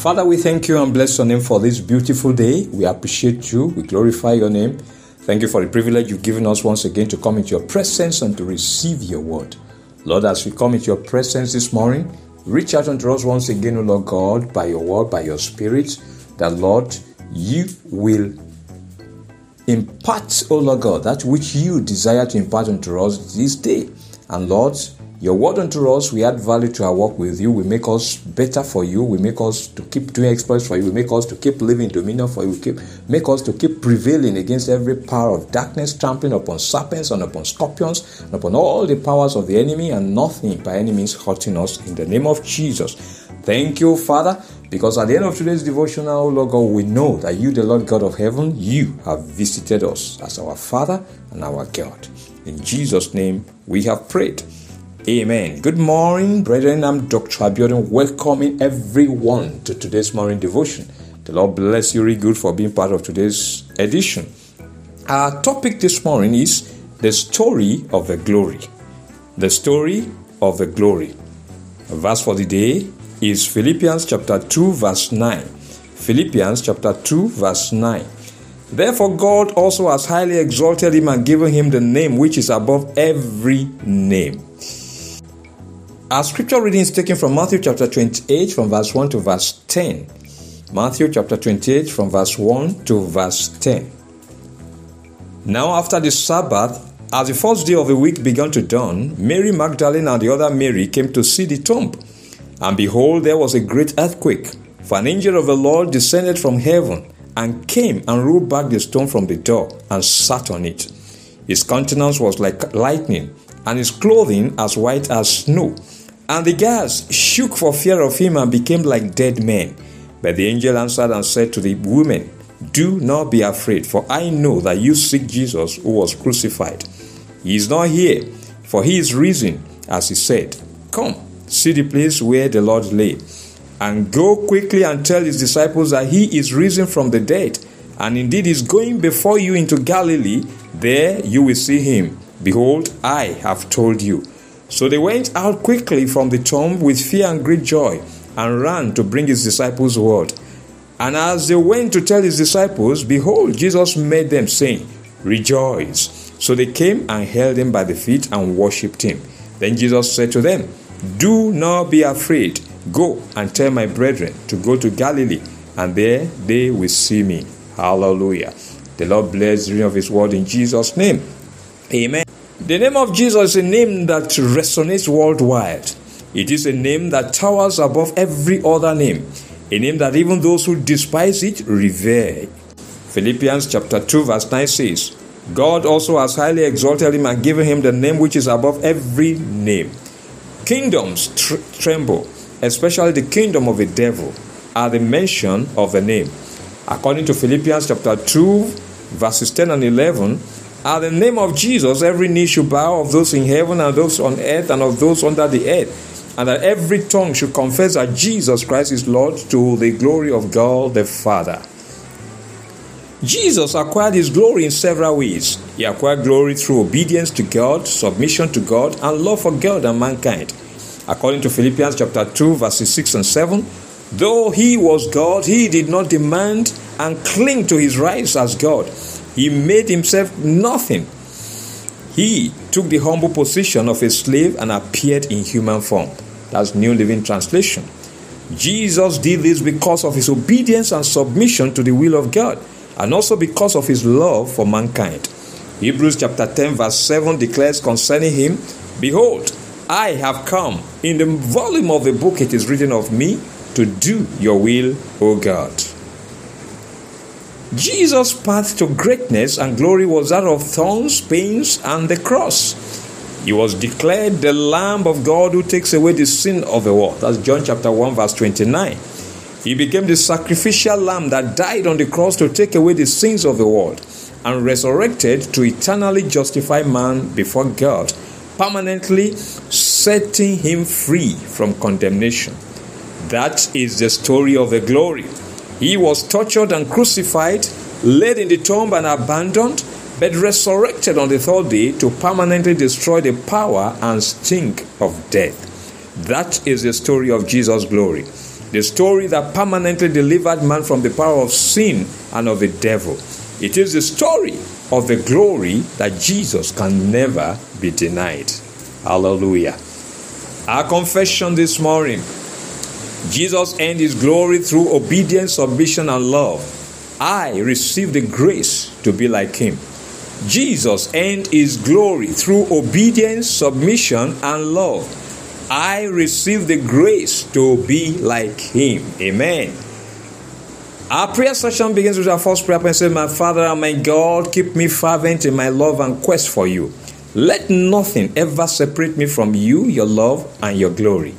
Father, we thank you and bless your name for this beautiful day. We appreciate you. We glorify your name. Thank you for the privilege you've given us once again to come into your presence and to receive your word. Lord, as we come into your presence this morning, reach out unto us once again, O Lord God, by your word, by your spirit, that Lord, you will impart, O Lord God, that which you desire to impart unto us this day. And Lord, your word unto us, we add value to our work with you. We make us better for you. We make us to keep doing exploits for you. We make us to keep living dominion for you. We keep, make us to keep prevailing against every power of darkness, trampling upon serpents and upon scorpions and upon all the powers of the enemy, and nothing by any means hurting us in the name of Jesus. Thank you, Father, because at the end of today's devotional, Lord God, we know that you, the Lord God of heaven, you have visited us as our Father and our God. In Jesus' name, we have prayed. Amen. Good morning, brethren. I'm Dr. Abiodun, welcoming everyone to today's morning devotion. The Lord bless you really good for being part of today's edition. Our topic this morning is the story of the glory. The story of the glory. A verse for the day is Philippians chapter 2, verse 9. Philippians chapter 2, verse 9. Therefore, God also has highly exalted him and given him the name which is above every name our scripture reading is taken from Matthew chapter 28, from verse 1 to verse 10. Matthew chapter 28, from verse 1 to verse 10. Now, after the Sabbath, as the first day of the week began to dawn, Mary Magdalene and the other Mary came to see the tomb. And behold, there was a great earthquake, for an angel of the Lord descended from heaven and came and rolled back the stone from the door and sat on it. His countenance was like lightning, and his clothing as white as snow. And the guards shook for fear of him and became like dead men. But the angel answered and said to the women, Do not be afraid, for I know that you seek Jesus who was crucified. He is not here, for he is risen, as he said. Come, see the place where the Lord lay, and go quickly and tell his disciples that he is risen from the dead, and indeed is going before you into Galilee. There you will see him. Behold, I have told you. So they went out quickly from the tomb with fear and great joy and ran to bring his disciples word. And as they went to tell his disciples, behold, Jesus met them, saying, Rejoice. So they came and held him by the feet and worshipped him. Then Jesus said to them, Do not be afraid. Go and tell my brethren to go to Galilee, and there they will see me. Hallelujah. The Lord bless the reading of his word in Jesus' name. Amen. The name of Jesus is a name that resonates worldwide. It is a name that towers above every other name, a name that even those who despise it revere. Philippians chapter 2 verse 9 says, God also has highly exalted him and given him the name which is above every name. Kingdoms tr- tremble, especially the kingdom of the devil, at the mention of the name. According to Philippians chapter 2 verses 10 and 11, at the name of Jesus, every knee should bow of those in heaven and those on earth and of those under the earth, and that every tongue should confess that Jesus Christ is Lord to the glory of God the Father. Jesus acquired his glory in several ways. He acquired glory through obedience to God, submission to God, and love for God and mankind. According to Philippians chapter 2, verses 6 and 7, though he was God, he did not demand and cling to his rights as God. He made himself nothing. He took the humble position of a slave and appeared in human form. That's New Living Translation. Jesus did this because of his obedience and submission to the will of God, and also because of his love for mankind. Hebrews chapter 10, verse 7 declares concerning him Behold, I have come. In the volume of the book it is written of me to do your will, O God. Jesus' path to greatness and glory was that of thorns, pains, and the cross. He was declared the Lamb of God who takes away the sin of the world. That's John chapter 1, verse 29. He became the sacrificial lamb that died on the cross to take away the sins of the world and resurrected to eternally justify man before God, permanently setting him free from condemnation. That is the story of the glory. He was tortured and crucified, laid in the tomb and abandoned, but resurrected on the third day to permanently destroy the power and stink of death. That is the story of Jesus' glory. the story that permanently delivered man from the power of sin and of the devil. It is the story of the glory that Jesus can never be denied. Hallelujah. Our confession this morning Jesus earned his glory through obedience, submission, and love. I received the grace to be like him. Jesus earned his glory through obedience, submission, and love. I received the grace to be like him. Amen. Our prayer session begins with our first prayer point says, My Father and my God, keep me fervent in my love and quest for you. Let nothing ever separate me from you, your love, and your glory.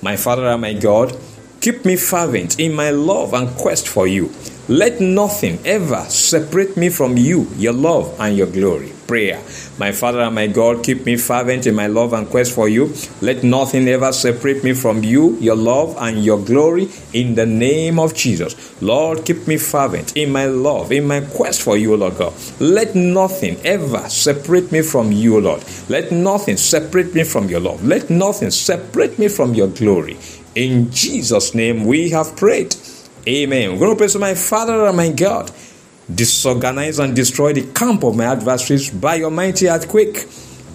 My Father and my God, keep me fervent in my love and quest for you. Let nothing ever separate me from you, your love, and your glory. Prayer. My Father and my God, keep me fervent in my love and quest for you. Let nothing ever separate me from you, your love, and your glory in the name of Jesus. Lord, keep me fervent in my love, in my quest for you, Lord God. Let nothing ever separate me from you, Lord. Let nothing separate me from your love. Let nothing separate me from your glory. In Jesus' name we have prayed. Amen. We're going to pray to my Father and my God. Disorganize and destroy the camp of my adversaries by your mighty earthquake.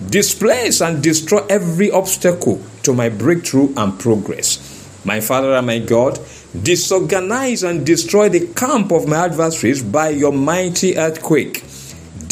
Displace and destroy every obstacle to my breakthrough and progress. My Father and my God, disorganize and destroy the camp of my adversaries by your mighty earthquake.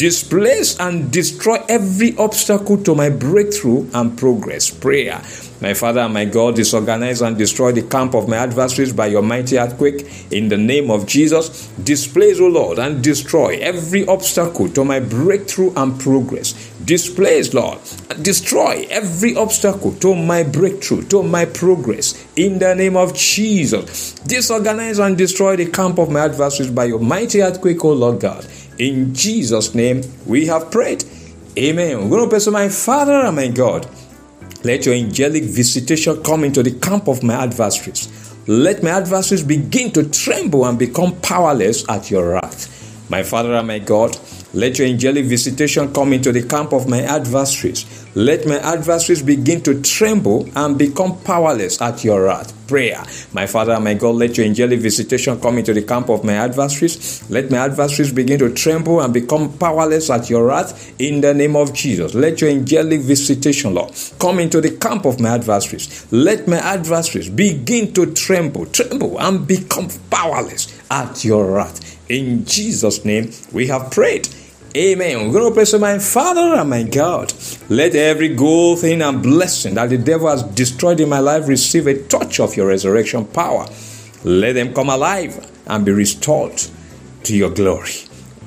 Displace and destroy every obstacle to my breakthrough and progress. Prayer. My Father and my God, disorganize and destroy the camp of my adversaries by your mighty earthquake. In the name of Jesus, displace, O Lord, and destroy every obstacle to my breakthrough and progress. Displace, Lord, destroy every obstacle to my breakthrough, to my progress. In the name of Jesus, disorganize and destroy the camp of my adversaries by your mighty earthquake, O Lord God. In Jesus' name, we have prayed. Amen. We're going to pray to my Father and my God. Let your angelic visitation come into the camp of my adversaries. Let my adversaries begin to tremble and become powerless at your wrath. My Father and my God, let your angelic visitation come into the camp of my adversaries. Let my adversaries begin to tremble and become powerless at your wrath. Prayer. My Father my God, let your angelic visitation come into the camp of my adversaries. Let my adversaries begin to tremble and become powerless at your wrath in the name of Jesus. Let your angelic visitation, Lord, come into the camp of my adversaries. Let my adversaries begin to tremble, tremble, and become powerless at your wrath. In Jesus' name, we have prayed. Amen. We're going to pray to my Father and my God. Let every good thing and blessing that the devil has destroyed in my life receive a touch of your resurrection power. Let them come alive and be restored to your glory.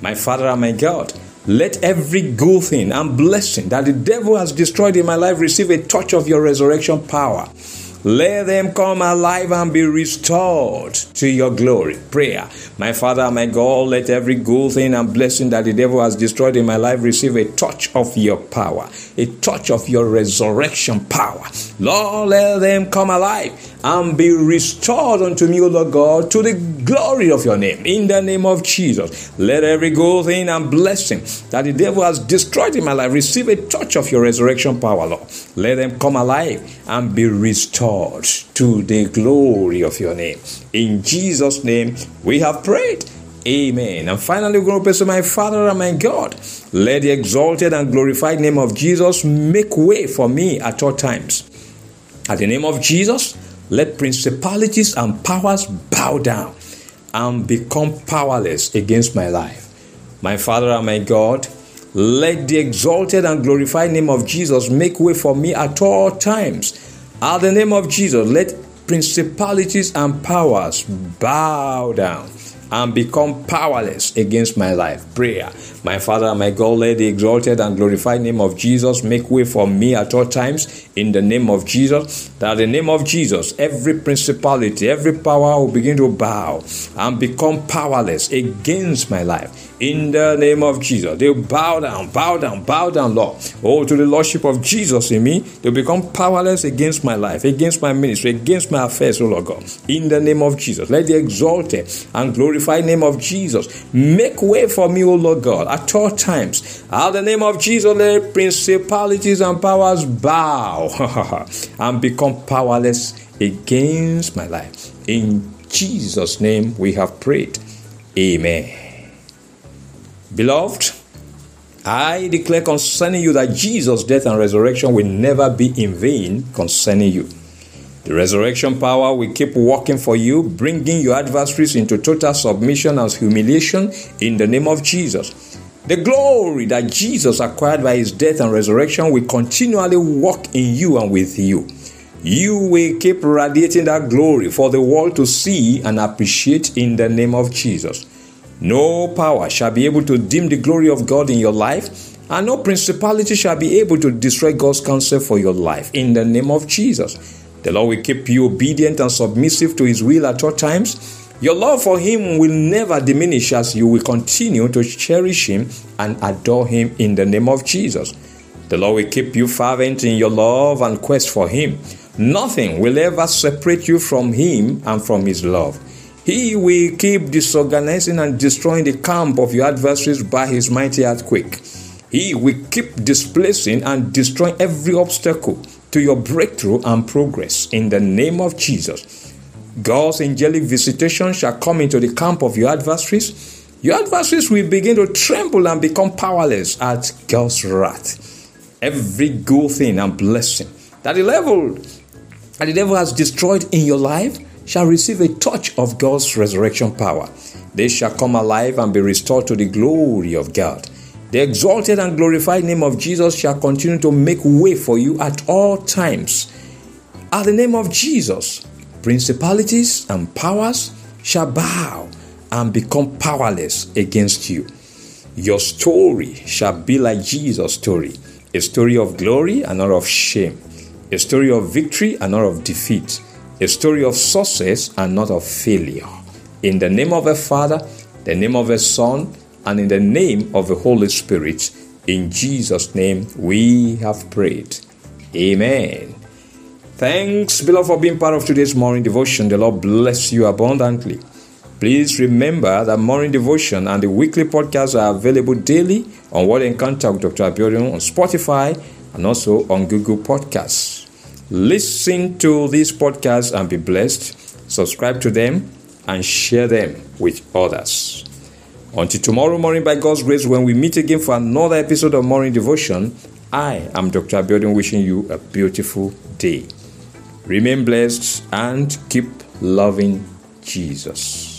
My Father and my God, let every good thing and blessing that the devil has destroyed in my life receive a touch of your resurrection power. Let them come alive and be restored to your glory. Prayer. My Father, my God, let every good thing and blessing that the devil has destroyed in my life receive a touch of your power, a touch of your resurrection power. Lord, let them come alive and be restored unto me, O Lord God, to the glory of your name. In the name of Jesus, let every good thing and blessing that the devil has destroyed in my life receive a touch of your resurrection power, Lord. Let them come alive and be restored to the glory of your name. In Jesus' name, we have prayed. Amen. And finally, we're going to pray to my Father and my God. Let the exalted and glorified name of Jesus make way for me at all times. At the name of Jesus, let principalities and powers bow down and become powerless against my life. My Father and my God, let the exalted and glorified name of Jesus make way for me at all times. At the name of Jesus, let principalities and powers bow down and become powerless against my life. Prayer. My Father my God, let the exalted and glorified name of Jesus make way for me at all times in the name of Jesus. That the name of Jesus, every principality, every power will begin to bow and become powerless against my life In the name of Jesus. They'll bow down, bow down, bow down, Lord. Oh, to the Lordship of Jesus in me. They'll become powerless against my life, against my ministry, against my affairs, oh Lord God. In the name of Jesus. Let the exalted and glorified name of Jesus make way for me, oh Lord God, at all times. At the name of Jesus, let principalities and powers bow and become powerless against my life. In Jesus' name we have prayed. Amen. Beloved, I declare concerning you that Jesus' death and resurrection will never be in vain concerning you. The resurrection power will keep working for you, bringing your adversaries into total submission and humiliation in the name of Jesus. The glory that Jesus acquired by his death and resurrection will continually work in you and with you. You will keep radiating that glory for the world to see and appreciate in the name of Jesus. No power shall be able to dim the glory of God in your life, and no principality shall be able to destroy God's counsel for your life in the name of Jesus. The Lord will keep you obedient and submissive to His will at all times. Your love for Him will never diminish as you will continue to cherish Him and adore Him in the name of Jesus. The Lord will keep you fervent in your love and quest for Him. Nothing will ever separate you from Him and from His love. He will keep disorganizing and destroying the camp of your adversaries by his mighty earthquake. He will keep displacing and destroying every obstacle to your breakthrough and progress in the name of Jesus. God's angelic visitation shall come into the camp of your adversaries. Your adversaries will begin to tremble and become powerless at God's wrath. Every good thing and blessing that the devil, that the devil has destroyed in your life shall receive a touch of God's resurrection power. They shall come alive and be restored to the glory of God. The exalted and glorified name of Jesus shall continue to make way for you at all times. At the name of Jesus, principalities and powers shall bow and become powerless against you. Your story shall be like Jesus' story a story of glory and not of shame, a story of victory and not of defeat a story of success and not of failure. In the name of the Father, the name of the Son, and in the name of the Holy Spirit, in Jesus' name we have prayed. Amen. Thanks, beloved, for being part of today's morning devotion. The Lord bless you abundantly. Please remember that morning devotion and the weekly podcasts are available daily on Word Encounter with Dr. Abiodun on Spotify and also on Google Podcasts. Listen to these podcasts and be blessed. Subscribe to them and share them with others. Until tomorrow morning, by God's grace, when we meet again for another episode of Morning Devotion, I am Dr. Abiodun wishing you a beautiful day. Remain blessed and keep loving Jesus.